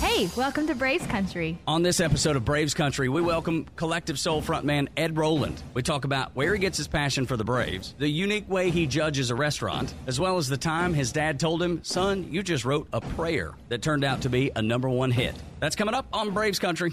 Hey, welcome to Braves Country. On this episode of Braves Country, we welcome Collective Soul frontman Ed Roland. We talk about where he gets his passion for the Braves, the unique way he judges a restaurant, as well as the time his dad told him, Son, you just wrote a prayer that turned out to be a number one hit. That's coming up on Braves Country.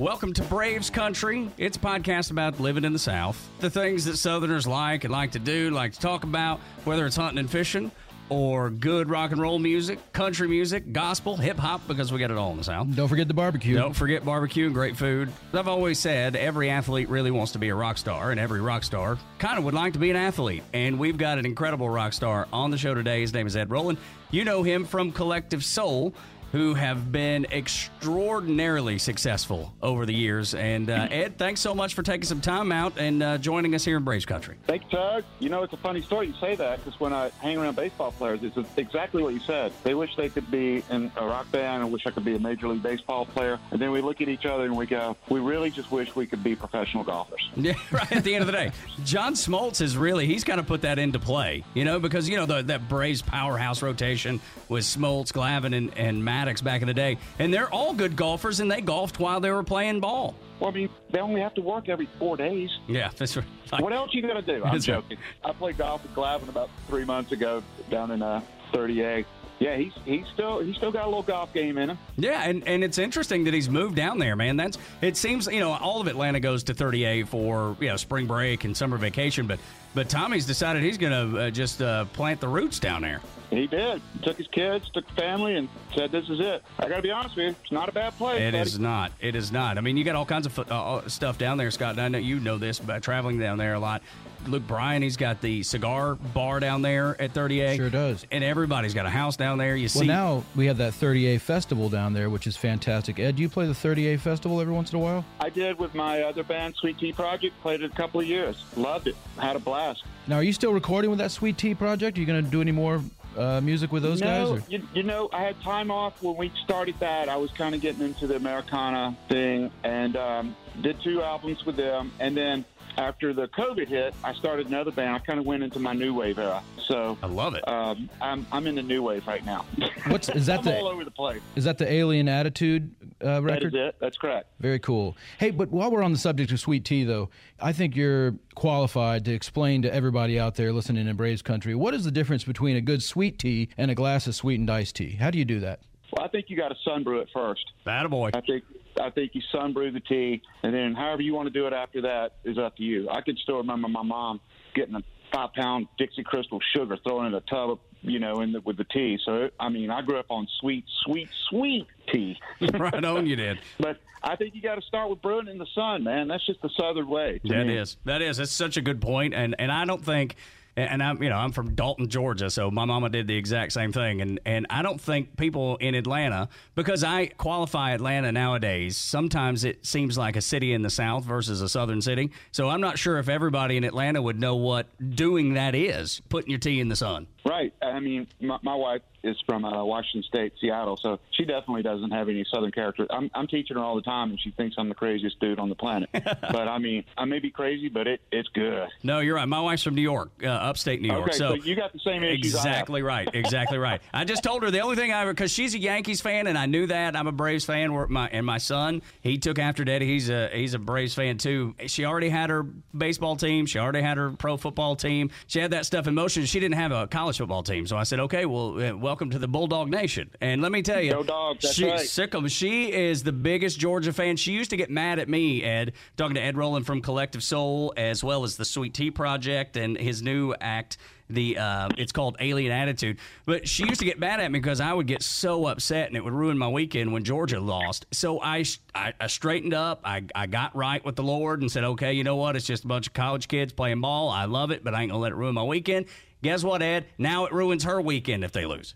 Welcome to Braves Country. It's a podcast about living in the South. The things that Southerners like and like to do, like to talk about, whether it's hunting and fishing or good rock and roll music, country music, gospel, hip hop, because we got it all in the South. Don't forget the barbecue. Don't forget barbecue and great food. I've always said every athlete really wants to be a rock star, and every rock star kind of would like to be an athlete. And we've got an incredible rock star on the show today. His name is Ed Roland. You know him from Collective Soul who have been extraordinarily successful over the years. And uh, Ed, thanks so much for taking some time out and uh, joining us here in Braves Country. Thanks, Tug. You know, it's a funny story you say that because when I hang around baseball players, it's exactly what you said. They wish they could be in a rock band. I wish I could be a Major League Baseball player. And then we look at each other and we go, we really just wish we could be professional golfers. Yeah, right at the end of the day. John Smoltz is really, he's kind of put that into play, you know, because, you know, the, that Braves powerhouse rotation with Smoltz, Glavine, and, and Maddux back in the day. And they're all good golfers, and they golfed while they were playing ball. Well, I mean, they only have to work every four days. Yeah, that's right. What else you got to do? I'm joking. I played golf with Glavine about three months ago down in uh, 30A. Yeah, he's he's still he's still got a little golf game in him. Yeah, and, and it's interesting that he's moved down there, man. That's it seems you know all of Atlanta goes to 30A for you know spring break and summer vacation, but but Tommy's decided he's going to uh, just uh, plant the roots down there. He did. Took his kids, took the family, and said, "This is it." I got to be honest with you, it's not a bad place. It buddy. is not. It is not. I mean, you got all kinds of uh, stuff down there, Scott. I know you know this by traveling down there a lot. Luke Bryan, he's got the cigar bar down there at 30A. Sure does. And everybody's got a house down there. You see. Well, now we have that 30A festival down there, which is fantastic. Ed, do you play the 30A festival every once in a while? I did with my other band, Sweet Tea Project. Played it a couple of years. Loved it. Had a blast. Now, are you still recording with that Sweet Tea Project? Are you going to do any more uh, music with those no, guys? You, you know, I had time off when we started that. I was kind of getting into the Americana thing and um, did two albums with them. And then after the COVID hit, I started another band. I kind of went into my new wave era. So I love it. Um, I'm I'm in the new wave right now. What's is that I'm the all over the place? Is that the Alien Attitude uh, record? That is it. That's correct. Very cool. Hey, but while we're on the subject of sweet tea, though, I think you're qualified to explain to everybody out there listening in Braves Country what is the difference between a good sweet tea and a glass of sweetened iced tea. How do you do that? Well, I think you got to sunbrew it first. Attaboy. I think I think you sunbrew the tea, and then however you want to do it after that is up to you. I can still remember my mom getting a five pound Dixie Crystal sugar, throwing in a tub, of, you know, in the, with the tea. So I mean, I grew up on sweet, sweet, sweet tea. right on, you did. But I think you got to start with brewing in the sun, man. That's just the southern way. That is. That is. That's such a good point, and and I don't think and I'm you know I'm from Dalton, Georgia, so my mama did the exact same thing, and and I don't think people in Atlanta because I qualify Atlanta nowadays. Sometimes it seems like a city in the South versus a Southern city, so I'm not sure if everybody in Atlanta would know what doing that is, putting your tea in the sun. Right. I mean, my, my wife is from uh, Washington State, Seattle, so she definitely doesn't have any Southern character. I'm, I'm teaching her all the time, and she thinks I'm the craziest dude on the planet. but I mean, I may be crazy, but it, it's good. No, you're right. My wife's from New York, uh, upstate New York. Okay, so, you got the same issues. Exactly right. Exactly right. I just told her the only thing I ever because she's a Yankees fan, and I knew that I'm a Braves fan. Where my and my son, he took after Daddy. He's a he's a Braves fan too. She already had her baseball team. She already had her pro football team. She had that stuff in motion. She didn't have a college football team. So I said, okay, well, uh, welcome to the Bulldog Nation. And let me tell you, Go Dogs, that's she, right. Sikkim, she is the biggest Georgia fan. She used to get mad at me, Ed, talking to Ed Roland from Collective Soul, as well as the Sweet Tea Project and his new act. The uh, it's called Alien Attitude, but she used to get mad at me because I would get so upset and it would ruin my weekend when Georgia lost. So I I, I straightened up. I, I got right with the Lord and said, okay, you know what? It's just a bunch of college kids playing ball. I love it, but I ain't gonna let it ruin my weekend. Guess what, Ed? Now it ruins her weekend if they lose.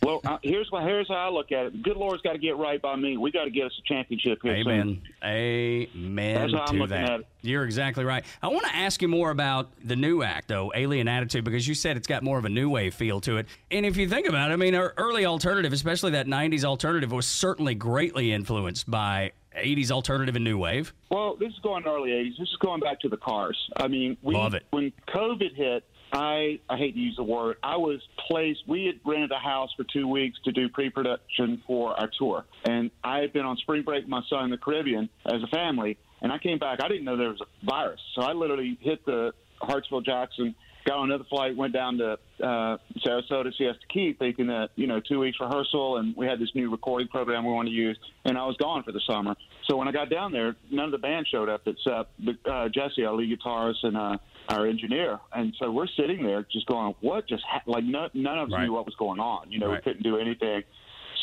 Well, uh, here's what here's how I look at it. The good Lord's got to get right by me. We got to get us a championship here soon. Amen. Amen That's how I'm to looking that. at it. You're exactly right. I want to ask you more about the new act, though, Alien Attitude, because you said it's got more of a new wave feel to it. And if you think about it, I mean, our early alternative, especially that 90s alternative, was certainly greatly influenced by 80s alternative and new wave. Well, this is going early '80s. This is going back to the cars. I mean, we, Love it. when COVID hit. I I hate to use the word. I was placed. We had rented a house for two weeks to do pre-production for our tour, and I had been on spring break with my son in the Caribbean as a family. And I came back. I didn't know there was a virus, so I literally hit the Hartsfield Jackson, got on another flight, went down to uh, Sarasota, Siesta Key, thinking that you know two weeks rehearsal, and we had this new recording program we wanted to use, and I was gone for the summer. So when I got down there, none of the band showed up except uh, Jesse, our lead guitarist, and uh, our engineer. And so we're sitting there just going, "What just ha-? like none, none of us Right. knew what was going on. You know, Right. we couldn't do anything."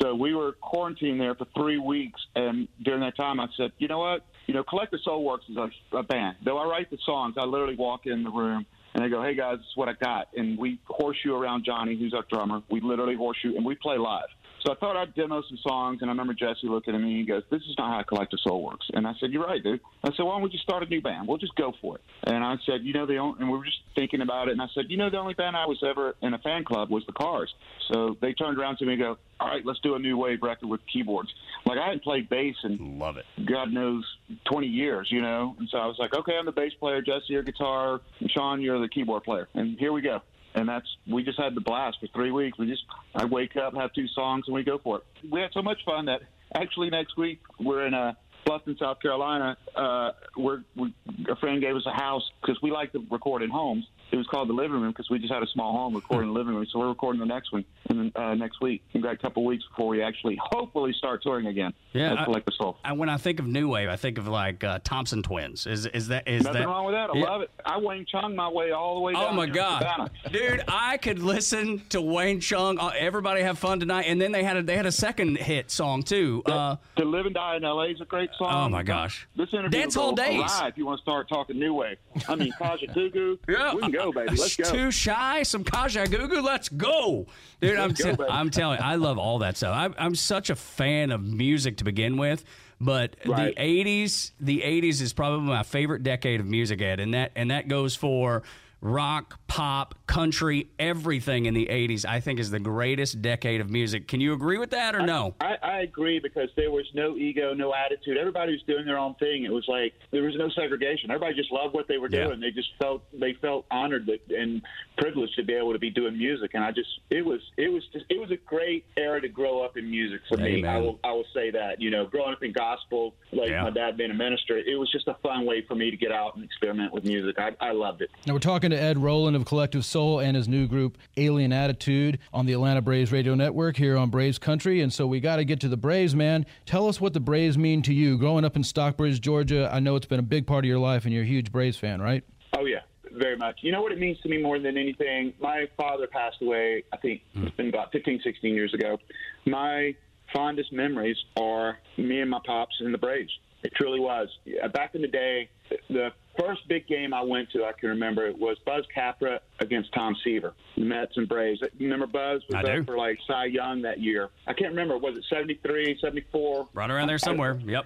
So we were quarantined there for three weeks, and during that time, I said, "You know what? You know, Collective Soul Works is a, a band. Though I write the songs, I literally walk in the room and I go, "Hey guys, this is what I got," and we horseshoe around Johnny, who's our drummer. We literally horseshoe, and we play live. So I thought I'd demo some songs, and I remember Jesse looking at me and he goes, "This is not how Collective Soul works." And I said, "You're right, dude." I said, "Why don't we just start a new band? We'll just go for it." And I said, "You know, the only," and we were just thinking about it, and I said, "You know, the only band I was ever in a fan club was the Cars." So they turned around to me and go, "All right, let's do a new wave record with keyboards." Like I hadn't played bass in Love it. God knows, 20 years, you know? And so I was like, okay, I'm the bass player, Jesse, your guitar, Sean, you're the keyboard player. And here we go. And that's, we just had the blast for three weeks. We just, I wake up, have two songs, and we go for it. We had so much fun that actually next week we're in a, Bluffton, South Carolina, uh, we're, we, a friend gave us a house because we like to record in homes. It was called the living room because we just had a small home recording the living room. So we're recording the next one and then, uh, next week. We've got a couple weeks before we actually hopefully start touring again. Yeah, I- Collective Soul. I, when I think of new wave, I think of like uh, Thompson Twins. Is is that is Nothing that wrong with that. I Yeah. love it. I Wang Chung my way all the way down. Oh my god, dude! I could listen to Wang Chung. Uh, everybody have fun tonight, and then they had a they had a second hit song too. Uh, to live and die in L.A. is a great song. Oh, my gosh. This interview Dance Hall Days. if you want to start talking new wave. I mean, Kajagoogoo. we can go, baby. Let's go. Too shy, some Kajagoogoo. Let's go, dude! I'm go, baby. I'm telling. you, I love all that stuff. I'm, I'm such a fan of music to begin with. But Right. the '80s, the '80s is probably my favorite decade of music, Ed, and that and that goes for rock, pop, country, everything in the '80s. I think is the greatest decade of music. Can you agree with that or no? I, I agree because there was no ego, no attitude. Everybody was doing their own thing. It was like there was no segregation. Everybody just loved what they were Yeah. doing. They just felt they felt honored that, and privileged to be able to be doing music. And I just it was it was just it was a great era to grow up in music for me. I will I will say that. You know, growing up in gospel, like Yeah. my dad being a minister, it was just a fun way for me to get out and experiment with music. I, I loved it. Now we're talking to Ed Roland of Collective Soul and his new group Alien Attitude on the Atlanta Braves Radio Network here on Braves Country. And so we got to get to the Braves, man. Tell us what the Braves mean to you. Growing up in Stockbridge, Georgia, I know it's been a big part of your life, and you're a huge Braves fan, right? Oh yeah, very much. You know what it means to me more than anything? My father passed away, I think hmm. it's been about 15, 16 years ago. My fondest memories are me and my pops in the Braves. It truly was. Back in the day, the first big game I went to, I can remember, it was Buzz Capra against Tom Seaver, the Mets and Braves. Remember Buzz was I up do. for like Cy Young that year. I can't remember. Was it 73, 74? Right around there somewhere. Yep.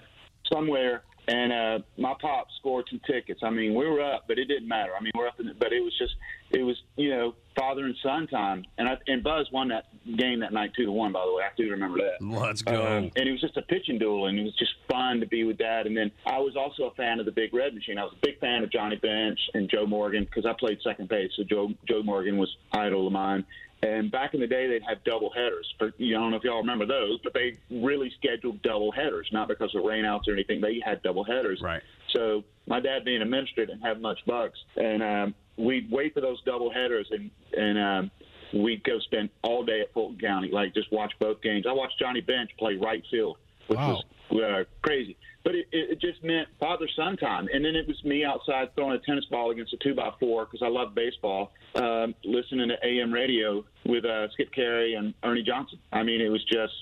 somewhere, and uh, my pop scored some tickets. I mean, we were up, but it didn't matter. I mean, we're up in it, but it was just, it was, you know, father and son time. And I, and Buzz won that game that night two to one. By the way, I do remember that. Let's go. Um, and it was just a pitching duel, and it was just fun to be with Dad. And then I was also a fan of the Big Red Machine. I was a big fan of Johnny Bench and Joe Morgan because I played second base, so Joe Joe Morgan was idol of mine. And back in the day, they'd have double headers. For, you know, I don't know if y'all remember those, but they really scheduled double headers, not because of rainouts or anything. They had double headers. Right. So my dad being a minister didn't have much bucks, and um, we'd wait for those double headers, and and um, we'd go spend all day at Fulton County, like just watch both games. I watched Johnny Bench play right field, which Wow. was uh, crazy. But it, it just meant father son time, and then it was me outside throwing a tennis ball against a two by four because I love baseball, um, listening to AM radio with uh, Skip Caray and Ernie Johnson. I mean, it was just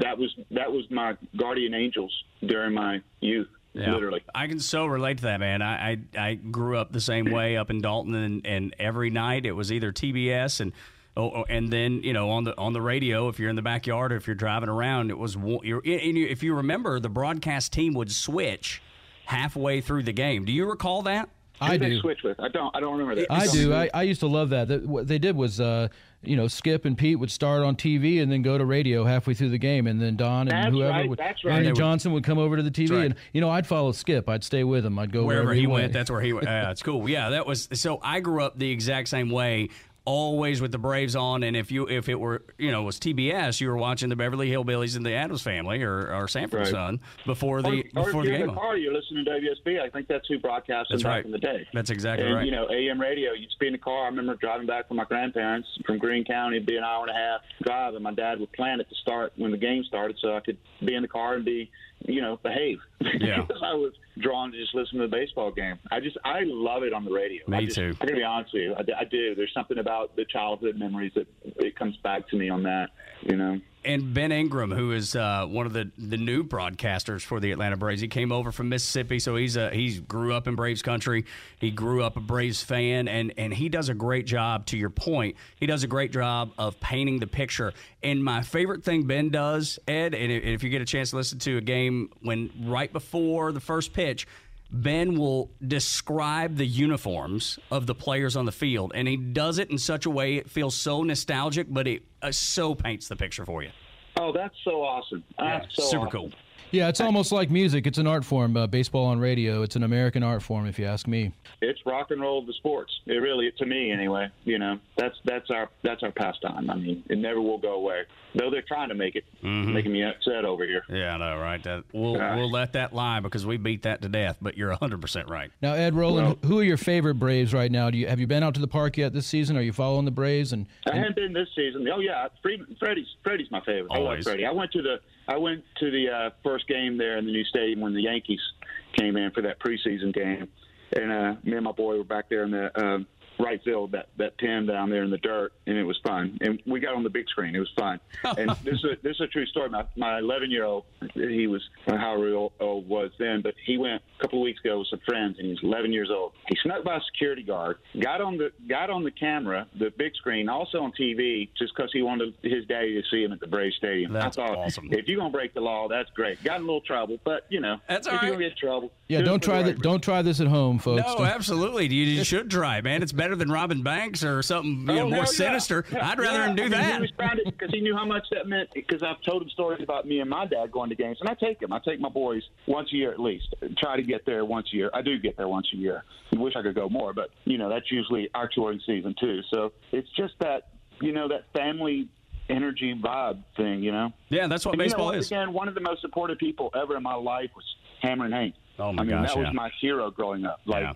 that was that was my guardian angels during my youth, literally. I can so relate to that, man. I, I I grew up the same way up in Dalton, and, and every night it was either TBS and oh, oh, and then you know on the on the radio if you're in the backyard or if you're driving around, it was you're, and you, if you remember the broadcast team would switch halfway through the game. Do you recall that? I Who did do. switch with? I don't. I don't remember that. I do. I, I used to love that. that. What they did was, uh, you know, Skip and Pete would start on TV and then go to radio halfway through the game, and then Don and That's whoever, right, would, that's right. Randy Johnson would come over to the TV, right. and you know, I'd follow Skip. I'd stay with him. I'd go wherever, wherever, he went. went, that's where he went. Yeah, it's cool. Yeah, that was so. I grew up the exact same way. Always with the Braves on, and if you if it were you know it was TBS, you were watching the Beverly Hillbillies and the Addams Family or, or Sanford Right. Son before Or, the or before if the you're in the car, you're listening to WSB. I think that's who broadcast That's back right. in the day. That's exactly and, right. You know, AM radio. You'd be in the car. I remember driving back from my grandparents from Greene County. It'd be an hour and a half drive, and my dad would plan it to start when the game started, so I could be in the car and be, you know, behave. Yeah. because I was drawn to just listen to the baseball game. I just, I love it on the radio. Me I just, too. I'm gonna be honest with you. I, I do. There's something about the childhood memories that it comes back to me on that. You know. And Ben Ingram, who is uh, one of the, the new broadcasters for the Atlanta Braves, he came over from Mississippi, so he's a, he's grew up in Braves country. He grew up a Braves fan, and and he does a great job. To your point, he does a great job of painting the picture. And my favorite thing Ben does, Ed, and if if you get a chance to listen to a game when right before the first pitch. Ben will describe the uniforms of the players on the field, and he does it in such a way it feels so nostalgic, but it uh, so paints the picture for you. Oh, that's so awesome. That's so super awesome. cool. Yeah, it's almost like music. It's an art form. Uh, baseball on radio. It's an American art form, if you ask me. it's rock and roll of the sports. It really, to me anyway, you know, that's that's our that's our pastime. I mean, it never will go away. Though they're trying to make it, Mm-hmm. making me upset over here. Yeah, I know, right? That, we'll Gosh. we'll let that lie because we beat that to death. But you're 100 percent right. Now, Ed Roland, Well- who are your favorite Braves right now? Do you have you been out to the park yet this season? Are you following the Braves? And, I haven't been this season. Oh yeah, Freddie, Freddie's Freddie's my favorite. I love Freddie. I went to the I went to the uh, first game there in the new stadium when the Yankees came in for that preseason game, and uh, me and my boy were back there in the um, right field that that ten down there in the dirt, and it was fun. And we got on the big screen. It was fun. and this is a, this is a true story. My my 11 year old, he was however old, old was then, but he went a couple of weeks ago with some friends, and he's 11 years old. He snuck by a security guard, got on the got on the camera, the big screen, also on TV, just because he wanted his daddy to see him at the Braves Stadium. That's I thought, awesome. If you're gonna break the law, that's great. Got in a little trouble, but you know, That's if all you're right. gonna get in trouble, yeah, do don't try that. right Don't try this at home, folks. No, Don't- absolutely. You, you should try, man. It's better than robbing banks or something you oh, know, Oh, more yeah. sinister. Yeah, I'd rather yeah. him do I mean, that. He responded because he knew how much that meant. Because I've told him stories about me and my dad going to games, and I take him. I take my boys once a year at least. Try to get there once a year. I do get there once a year. I wish I could go more, but you know that's usually our touring season too. So it's just that you know that family energy vibe thing. You know. Yeah, that's what And, you know, baseball is. Again, one of the most supportive people ever in my life was Hammerin' Hank. Oh, my I mean, gosh, that was my hero growing up. Like, Yeah.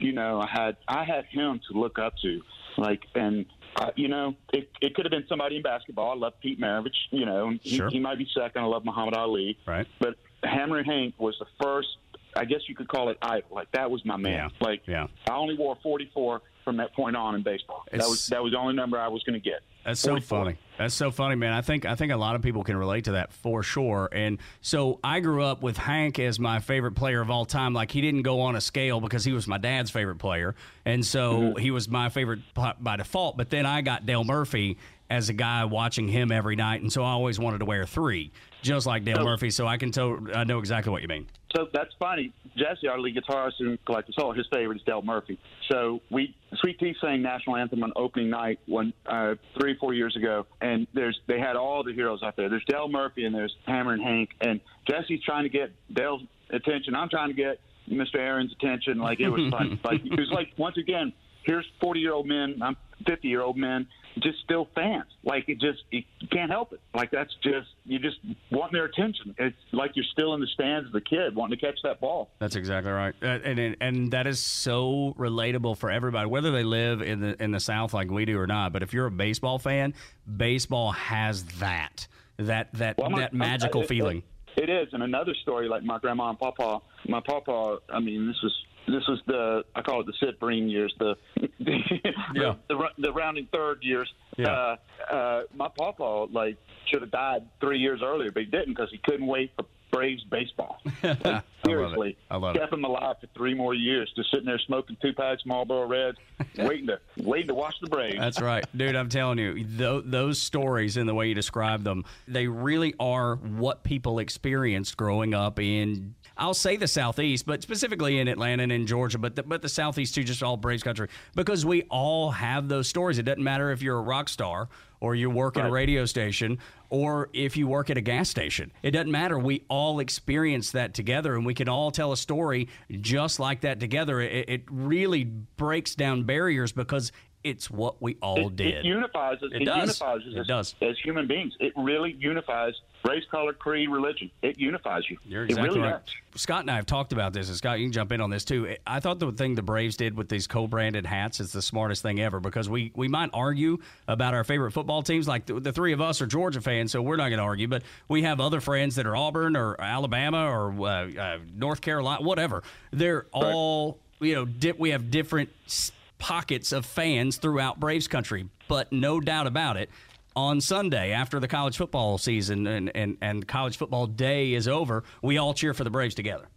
You know, I had I had him to look up to. Like, and uh, you know, it, it could have been somebody in basketball. I love Pete Maravich. You know, he, Sure. he might be second. I love Muhammad Ali. Right. But Hammerin' Hank was the first. I guess you could call it idol. Like that was my man. Yeah. Like Yeah. I only wore 44 from that point on in baseball. It's- that was that was the only number I was going to get. That's so 44. funny. That's so funny, man. I think I think a lot of people can relate to that for sure. And so I grew up with Hank as my favorite player of all time. Like he didn't go on a scale because he was my dad's favorite player, and so Mm-hmm. he was my favorite by- default. But then I got Dale Murphy as a guy watching him every night, and so I always wanted to wear three, just like Dale Oh. Murphy. So I can tell I know exactly what you mean. So that's funny. Jesse, our lead guitarist and Collective Soul, his favorite is Dale Murphy. So we Sweet Tea sang national anthem on opening night one uh, three four years ago, and there's they had all the heroes out there. There's Dale Murphy and there's Hammerin' Hank, and Jesse's trying to get Dale's attention. I'm trying to get Mr. Aaron's attention. Like it was fun. like it was like once again, here's 40 year old men. I'm 50 year old men just still fans. Like it just you can't help it. Like that's just you just want their attention. It's like you're still in the stands as a kid wanting to catch that ball. That's exactly right, uh, and, and and that is so relatable for everybody, whether they live in the in the South like we do or not. But if you're a baseball fan, baseball has that that that Well, that magical it- it- feeling. It is, and another story like my grandma and papa. My papa, I mean, this was this was the I call it the Sid Bream years, the the, Yeah. the, the, rounding third years. Yeah. Uh, uh, my papa like should have died three years earlier, but he didn't because he couldn't wait for Braves baseball. Like, seriously, I love it. kept him alive for three more years, just sitting there smoking two packs Marlboro Reds, waiting to waiting to watch the Braves. That's right, dude. I'm telling you, th- those stories and the way you describe them, they really are what people experienced growing up in. I'll say the southeast, but specifically in Atlanta and in Georgia, but the, but the southeast too, just all Braves country, because we all have those stories. It doesn't matter if you're a rock star or you work at a radio station or if you work at a gas station. It doesn't matter. We all experience that together and we can all tell a story just like that together. It, it really breaks down barriers because it's what we all it, did. It unifies us. It It, does. unifies us It as, does. as human beings. It really unifies race, color, creed, religion. It unifies you. You're it exactly really right. does. Scott and I have talked about this, and Scott, you can jump in on this too. I thought the thing the Braves did with these co-branded hats is the smartest thing ever because we we might argue about our favorite football teams. Like the, the three of us are Georgia fans, so we're not going to argue. But we have other friends that are Auburn or Alabama or uh, uh, North Carolina, whatever. They're all you know. Di- we have different s- pockets of fans throughout Braves country, but no doubt about it. On Sunday, after the college football season and, and, and college football day is over, we all cheer for the Braves together.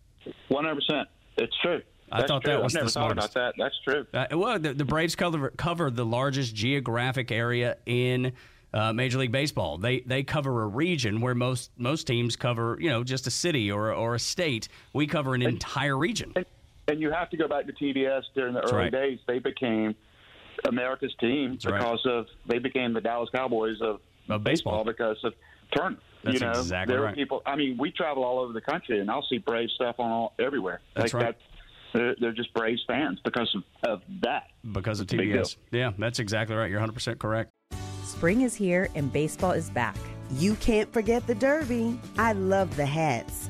One hundred percent. It's true. I That's thought true. that was I've never the thought smartest. about that. That's true. Uh, well, the, the Braves cover cover the largest geographic area in uh, Major League Baseball. They they cover a region where most most teams cover you know just a city or or a state. We cover an entire region. And, and you have to go back to TBS during the early right. days. They became America's team right. because of they became the Dallas Cowboys of, Of baseball. because of Turner. That's you know, exactly there right. are people. I mean, we travel all over the country, and I'll see Brave stuff on all everywhere. That's like right. That, they're, they're just Braves fans because of, of that. because of It's a big TBS. Yeah, that's exactly right. You're 100 percent correct. Spring is here and baseball is back. You can't forget the Derby. I love the hats.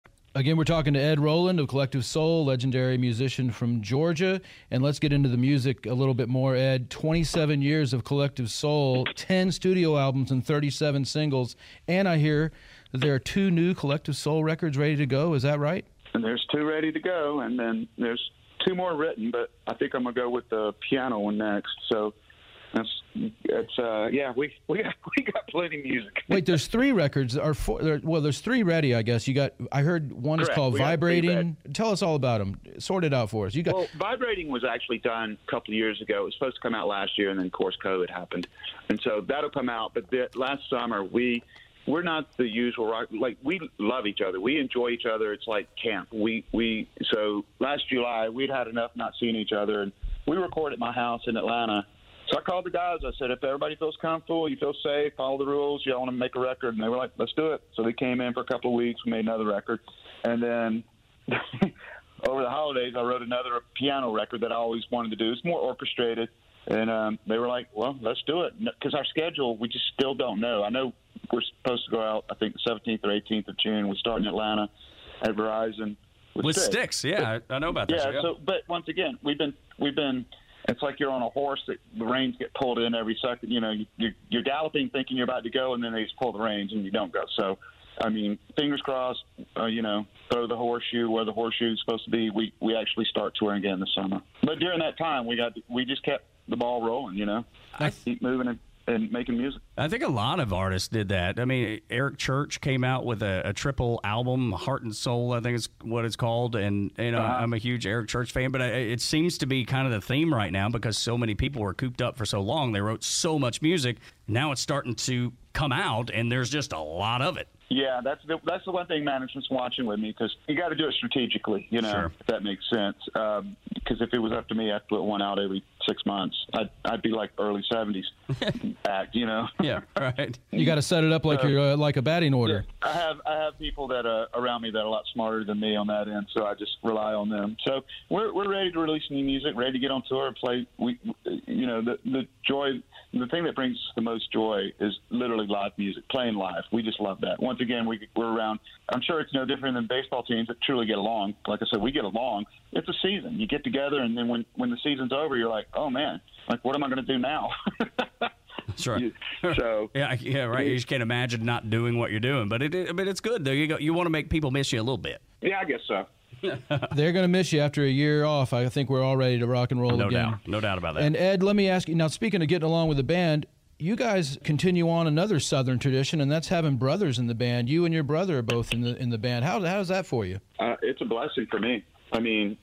Again, we're talking to Ed Roland of Collective Soul, legendary musician from Georgia. And let's get into the music a little bit more, Ed. 27 years of Collective Soul, 10 studio albums, and 37 singles. And I hear that there are two new Collective Soul records ready to go. Is that right? And there's two ready to go, and then there's two more written, but I think I'm gonna go with the piano one next. So that's it's uh yeah we we got we got plenty of music. Wait, there's three records. Are four, there, well, there's three ready, I guess. You got. I heard one is called We Vibrating. Tell us all about them. Sort it out for us. You got. Well, vibrating was actually done a couple of years ago. It was supposed to come out last year, and then of course COVID happened, and so that'll come out. But the, last summer we we're not the usual rock. Like we love each other. We enjoy each other. It's like camp. We we so last July we'd had enough not seeing each other, and we recorded at my house in Atlanta. So I called the guys. I said, if everybody feels comfortable, you feel safe, follow the rules, y'all want to make a record, and they were like, let's do it. So they came in for a couple of weeks. We made another record, and then over the holidays, I wrote another piano record that I always wanted to do. It's more orchestrated, and um, they were like, "Well, let's do it," because our schedule we just still don't know. I know we're supposed to go out. I think the 17th or 18th of June. We start in Atlanta at Verizon With sticks, yeah, I I know about that. yeah. shit, So, but once again, we've been we've been. It's like you're on a horse that the reins get pulled in every second. You know, you, you're, you're galloping thinking you're about to go, and then they just pull the reins and you don't go. So, I mean, fingers crossed. Uh, you know, throw the horseshoe where the horseshoe is supposed to be. We we actually start touring again this summer. But during that time, we got we just kept the ball rolling. You know, keep moving and and making music. I think a lot of artists did that. I mean, Eric Church came out with a, a triple album, Heart and Soul, I think is what it's called. And you know, Uh-huh. I'm a huge Eric Church fan, but I, it seems to be kind of the theme right now because so many people were cooped up for so long. They wrote so much music. Now it's starting to come out, and there's just a lot of it. Yeah, that's the that's the one thing management's watching with me because you got to do it strategically, you know, Sure. if that makes sense. Because if it was up to me, I'd put one out every six months. I'd I'd be like early seventies act, you know. Yeah, right. You got to set it up like you're uh, like a batting order. I have I have people that are around me that are a lot smarter than me on that end, so I just rely on them. So we're we're ready to release new music, ready to get on tour and play. We, you know, the the joy, the thing that brings the most joy is literally live music, playing live. We just love that. Once again, we we're around. I'm sure it's no different than baseball teams that truly get along. Like I said, we get along. It's a season. You get together, and then when when the season's over, you're like, oh man, like what am I going to do now? Sure. You- so Yeah, yeah, right. You just can't imagine not doing what you're doing, but it, it but it's good though. You go, you want to make people miss you a little bit. yeah, I guess so. They're going to miss you after a year off. I think we're all ready to rock and roll No again. doubt, no doubt about that. And Ed, let me ask you now. Speaking of getting along with the band, you guys continue on another Southern tradition, and that's having brothers in the band. You and your brother are both in the in the band. How how's that for you? Uh, it's a blessing for me. I mean,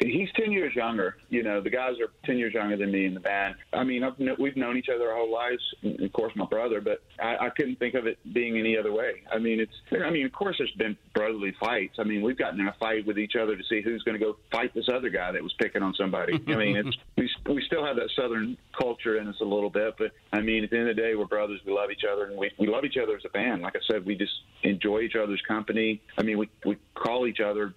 he's 10 years younger. You know, the guys are 10 years younger than me in the band. I mean, I've, we've known each other our whole lives, of course, my brother, but I, I couldn't think of it being any other way. I mean, it's, I mean, of course, there's been brotherly fights. I mean, we've gotten in a fight with each other to see who's going to go fight this other guy that was picking on somebody. I mean, it's, we, we still have that Southern culture in us a little bit, but I mean, at the end of the day, we're brothers. We love each other, and we, we love each other as a band. Like I said, we just enjoy each other's company. I mean, we, we call each other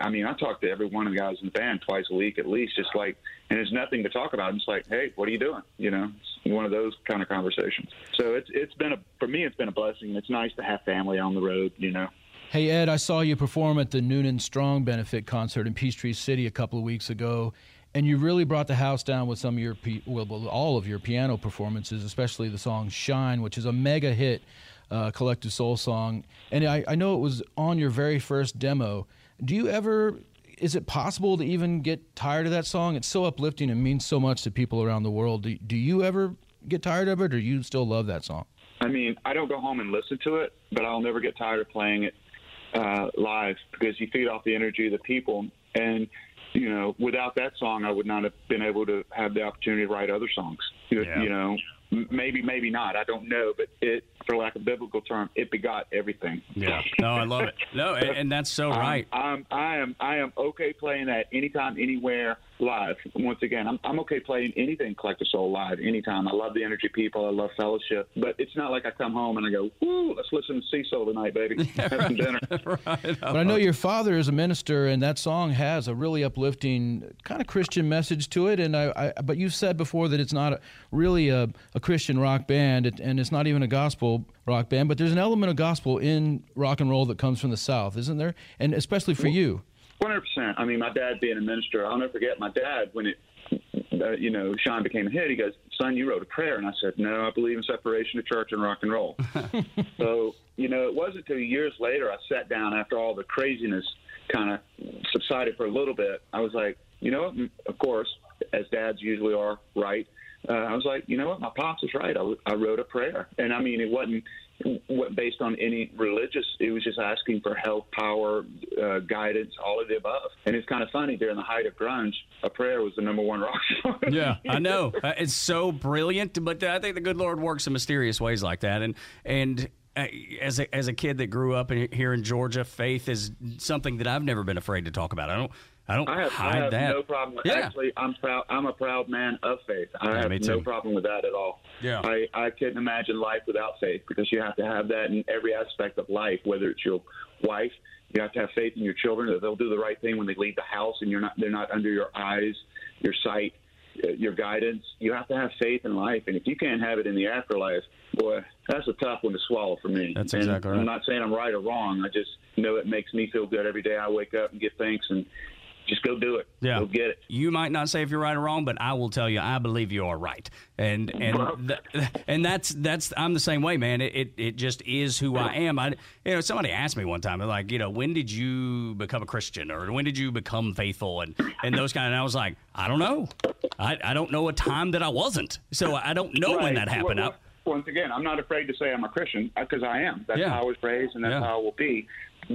I mean, I talk to every one of the guys in the band twice a week at least, just like, and there's nothing to talk about. I'm just like, hey, what are you doing? You know, it's one of those kind of conversations. So it's it's been a for me, it's been a blessing. It's nice to have family on the road. You know. Hey Ed, I saw you perform at the Noonan Strong benefit concert in Peachtree City a couple of weeks ago, and you really brought the house down with some of your well, well, all of your piano performances, especially the song "Shine," which is a mega hit, uh, collective soul song. And I, I know it was on your very first demo. Do you ever? Is it possible to even get tired of that song? It's so uplifting and means so much to people around the world. Do, do you ever get tired of it, or you still love that song? I mean, I don't go home and listen to it, but I'll never get tired of playing it uh, live because you feed off the energy of the people. And, you know, without that song, I would not have been able to have the opportunity to write other songs. You, Yeah. you know, m- maybe, maybe not. I don't know. But it, for lack of a biblical term, it begot everything. yeah, no, I love it. No, and, and that's so right. I'm, I'm, I am, I am okay playing that anytime, anywhere, live. Once again, I'm, I'm okay playing anything Collective Soul live anytime. I love the energy, people. I love fellowship. But it's not like I come home and I go, "Woo, let's listen to Sea Soul tonight, baby. Have some dinner." right. But I know your father is a minister, and that song has a really uplifting kind of Christian message to it. And I, I but you've said before that it's not a, really a, a Christian rock band, and it's not even a gospel rock band. But there's an element of gospel in rock and roll that comes from the South, isn't there? And especially for you. One hundred percent. I mean, my dad being a minister, I'll never forget my dad when it, uh, you know, Shine became a hit. He goes, "Son, you wrote a prayer," and I said, "No, I believe in separation of church and rock and roll." so, you know, it wasn't until years later I sat down after all the craziness kind of subsided for a little bit. I was like, you know what? Of course, as dads usually are, right? Uh, I was like, you know what? My pops is right. I, I wrote a prayer, and I mean, it wasn't what based on any religious. It was just asking for help, power, uh, guidance, all of the above. And it's kind of funny during the height of grunge, a prayer was the number one rock song. Yeah, I know. Uh, It's so brilliant, but I think the good Lord works in mysterious ways like that. And and uh, as a, as a kid that grew up in, here in Georgia, faith is something that I've never been afraid to talk about. I don't I don't I have, hide I have that. no problem. With, Yeah. Actually, I'm proud. I'm a proud man of faith. I Yeah, have no problem with that at all. Yeah. I, I couldn't imagine life without faith because you have to have that in every aspect of life. Whether it's your wife, you have to have faith in your children that they'll do the right thing when they leave the house, and you're not. They're not under your eyes, your sight, uh, your guidance. You have to have faith in life, and if you can't have it in the afterlife, boy, that's a tough one to swallow for me. That's And exactly right. I'm not saying I'm right or wrong. I just know it makes me feel good every day. I wake up and give thanks and just go do it. Yeah. Go get it. You might not say if you're right or wrong, but I will tell you I believe you are right. And and th- and that's that's I'm the same way, man. It, it it just is who I am. I you know somebody asked me one time like you know when did you become a Christian or when did you become faithful and and those kind of and I was like I don't know. I I don't know a time that I wasn't. So I don't know when that happened. Well, well, once again, I'm not afraid to say I'm a Christian uh, because I am. That's Yeah. how I was raised, and that's Yeah. how I will be.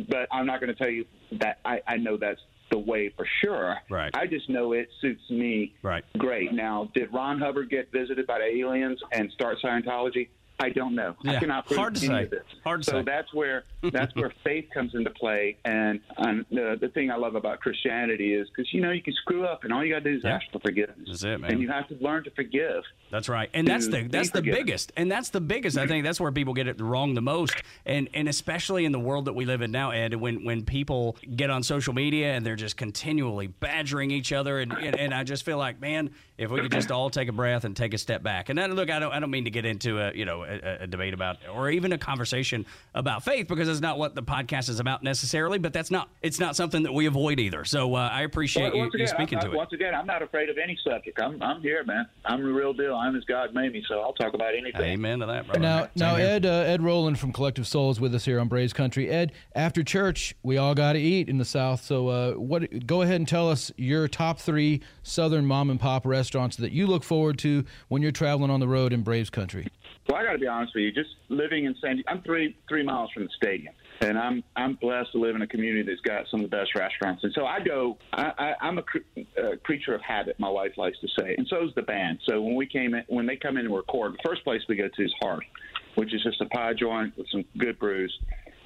But I'm not going to tell you that I, I know that's the way for sure. Right. I just know it suits me Right. great. Now, did Ron Hubbard get visited by the aliens and start Scientology? I don't know. Yeah. I cannot prove Hard to any say. of this. Hard to so say. that's where that's where faith comes into play. And, and the, the thing I love about Christianity is because you know you can screw up, and all you got to do is Yeah. ask for forgiveness. That's it, man. And you have to learn to forgive. That's right, and that's the that's the forgiven. biggest, and that's the biggest. I think that's where people get it wrong the most, and and especially in the world that we live in now, Ed. When when people get on social media and they're just continually badgering each other, and and, and I just feel like, man, if we could just all take a breath and take a step back. And then, look, I don't I don't mean to get into a you know a, a debate about or even a conversation about faith because that's not what the podcast is about necessarily. But that's not it's not something that we avoid either. So uh, I appreciate you, once you speaking I, to I, it. Once again, I'm not afraid of any subject. I'm, I'm here, man. I'm the real deal. I'm as God made me, so I'll talk about anything. Amen to that, brother. Now, Same now here. Ed uh, Ed Roland from Collective Soul is with us here on Braves Country. Ed, after church, we all got to eat in the South. So, uh, what? Go ahead and tell us your top three Southern mom and pop restaurants that you look forward to when you're traveling on the road in Braves Country. Well, I got to be honest with you. Just living in San, I'm three three miles from the stadium, and I'm I'm blessed to live in a community that's got some of the best restaurants. And so I go. I, I, I'm a cr- uh, creature of habit. My wife likes to say, and so is the band. So when we came in, when they come in and record, the first place we go to is Hearth, which is just a pie joint with some good brews,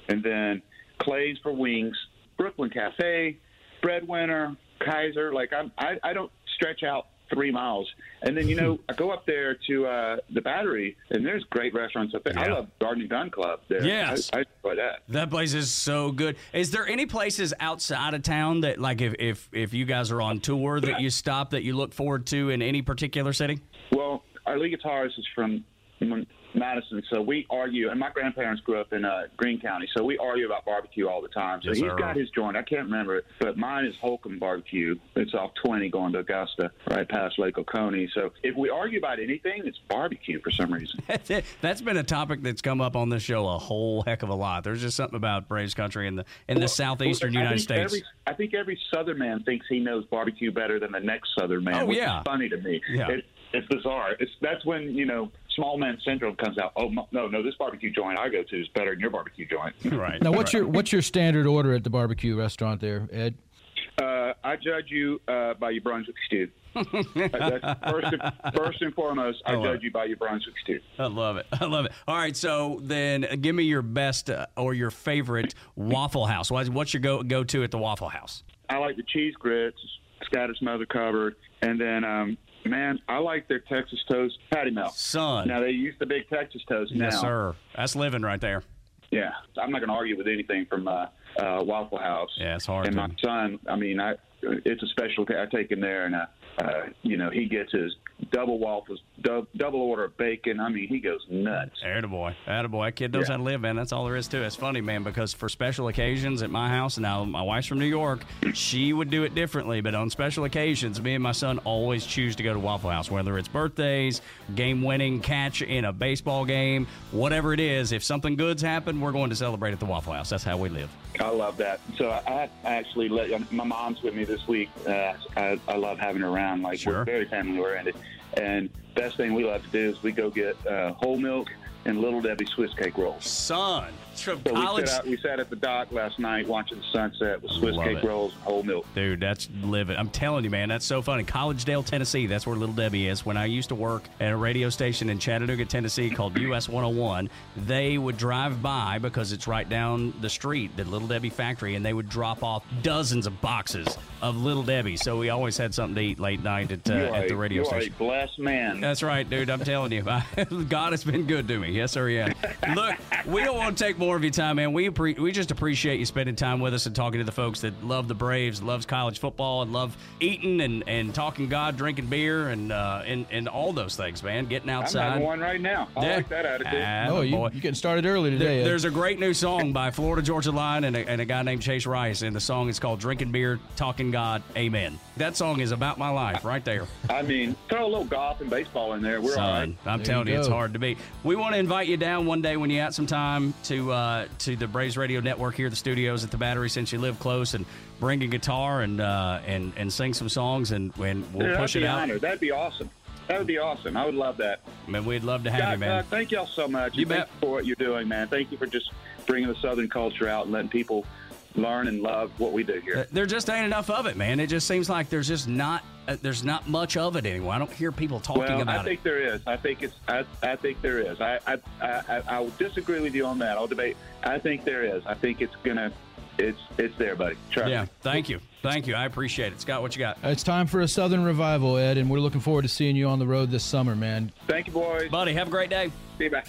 and then Clay's for wings, Brooklyn Cafe, Breadwinner, Kaiser. Like I'm, I I don't stretch out three miles. And then, you know, I go up there to uh, the Battery, and there's great restaurants up there. I love Garden and Gun Club there. Yes. I, I enjoy that. That place is so good. Is there any places outside of town that, like, if if if you guys are on tour, that you stop that you look forward to in any particular city? Well, our lead guitarist is from Madison, so we argue, and my grandparents grew up in uh, Greene County, so we argue about barbecue all the time. So Yes, he's sir. got his joint. I can't remember it, but mine is Holcomb Barbecue. It's off 20 going to Augusta, right past Lake Oconee. So if we argue about anything, it's barbecue for some reason. that's, it. that's been a topic that's come up on this show a whole heck of a lot. There's just something about Braves country in the in the Well, southeastern I United States. Every, I think every Southern man thinks he knows barbecue better than the next Southern man. Oh, which yeah. is funny to me. Yeah. It, it's bizarre. It's that's when you know small man syndrome comes out. Oh no, no, this barbecue joint I go to is better than your barbecue joint. right. Now, what's right. your what's your standard order at the barbecue restaurant there, Ed? Uh, I judge you uh, by your Brunswick stew. That's first, and, first and foremost, I I judge it. you by your Brunswick stew. I love it. I love it. All right, so then uh, give me your best uh, or your favorite Waffle House. What's your go go to at the Waffle House? I like the cheese grits, scatter smother covered, and then um, man, I like their Texas toast patty melt. Son. Now they use the big Texas toast now. Yes, sir. That's living right there. Yeah, I'm not going to argue with anything from uh, uh, Waffle House. Yeah, it's hard And to- my son, I mean, I it's a special. I take him there, and uh, uh, you know, he gets his double waffles, dou- double order of bacon. I mean, he goes nuts. Attaboy. Attaboy. That kid knows Yeah. how to live, man. That's all there is to it. It's funny, man, because for special occasions at my house, now my wife's from New York, she would do it differently, but on special occasions, me and my son always choose to go to Waffle House, whether it's birthdays, game winning catch in a baseball game, whatever it is. If something good's happened, we're going to celebrate at the Waffle House. That's how we live. I love that. So I, I actually let my mom's with me this week. Uh, I, I love having her around. Like Sure. we're very family oriented, and best thing we like to do is we go get uh, whole milk and little Debbie Swiss cake rolls. Son, from So college. we sat, out, we sat at the dock last night watching the sunset with Swiss Love cake it. rolls and whole milk. Dude, that's living. I'm telling you, man, that's so funny. Collegedale, Tennessee, that's where Little Debbie is. When I used to work at a radio station in Chattanooga, Tennessee called US 101, they would drive by because it's right down the street, the Little Debbie factory, and they would drop off dozens of boxes of Little Debbie. So we always had something to eat late night at, uh, at the a- radio you are a station. blessed man. That's right, dude. I'm telling you, God has been good to me. Yes, sir. Yeah. Look, we don't want to take more of your time, man. We appre- we just appreciate you spending time with us and talking to the folks that love the Braves, loves college football, and love eating and, and talking God, drinking beer, and uh, and and all those things, man. Getting outside. I'm having one right now. I Yeah. like that attitude. Ah, Oh, the you, boy. you getting started early There- today. Ed. there's a great new song by Florida Georgia Line and a, and a guy named Chase Rice, and the song is called "Drinking Beer, Talking God, Amen." That song is about my life, right there. I mean, throw a little golf and baseball in there. We're all right. I'm There telling you you, it's hard to beat. We want to invite you down one day when you got some time to uh, to the Braves Radio Network here, at the studios at the Battery, since you live close, and bring a guitar and uh, and and sing some songs, and, and we'll Yeah, push it out. honored. That'd be awesome. That would be awesome. I would love that. Man, we'd love to have God, you, man. uh, thank y'all so much. You bet. you for what you're doing, man. Thank you for just bringing the Southern culture out and letting people learn and love what we do here. There just ain't enough of it, man. It just seems like there's just not uh, there's not much of it anymore. I don't hear people talking well, about it. I it. think there is. I think it's. I, I think there is. I, I, I, I will disagree with you on that. I'll debate. I think there is. I think it's gonna. It's. It's there, buddy. Trust Yeah, me. thank you, thank you. I appreciate it, Scott. What you got, It's time for a Southern revival, Ed, and we're looking forward to seeing you on the road this summer, man. Thank you, boys. buddy? Have a great day. See you back.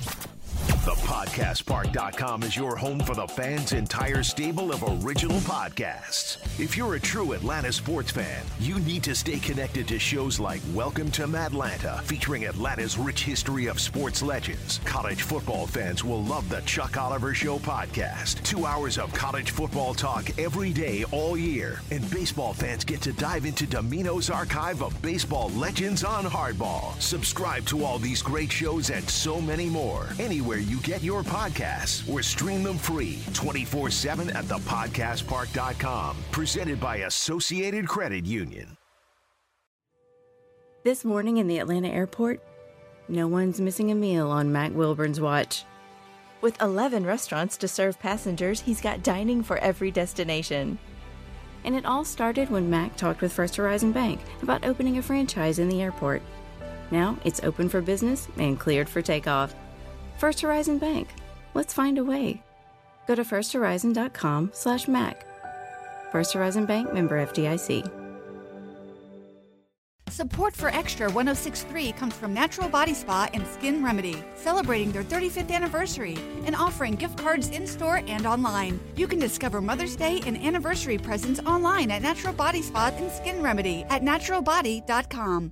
ThePodcastPark.com is your home for the fans' entire stable of original podcasts. If you're a true Atlanta sports fan, you need to stay connected to shows like Welcome to Madlanta, featuring Atlanta's rich history of sports legends. College football fans will love the Chuck Oliver Show podcast. Two hours of college football talk every day, all year. And baseball fans get to dive into Domino's archive of baseball legends on hardball. Subscribe to all these great shows and so many more anywhere you get your podcasts or stream them free 24 7 at thepodcastpark.com. Presented by Associated Credit Union. This morning in the Atlanta airport, no one's missing a meal on Mack Wilbourn's watch. With 11 restaurants to serve passengers, he's got dining for every destination. And it all started when Mack talked with First Horizon Bank about opening a franchise in the airport. Now it's open for business and cleared for takeoff. First Horizon Bank. Let's find a way. Go to firsthorizon.com slash Mac. First Horizon Bank member FDIC. Support for Xtra 1063 comes from Natural Body Spa and Skin Remedy, celebrating their 35th anniversary and offering gift cards in store and online. You can discover Mother's Day and anniversary presents online at Natural Body Spa and Skin Remedy at naturalbody.com.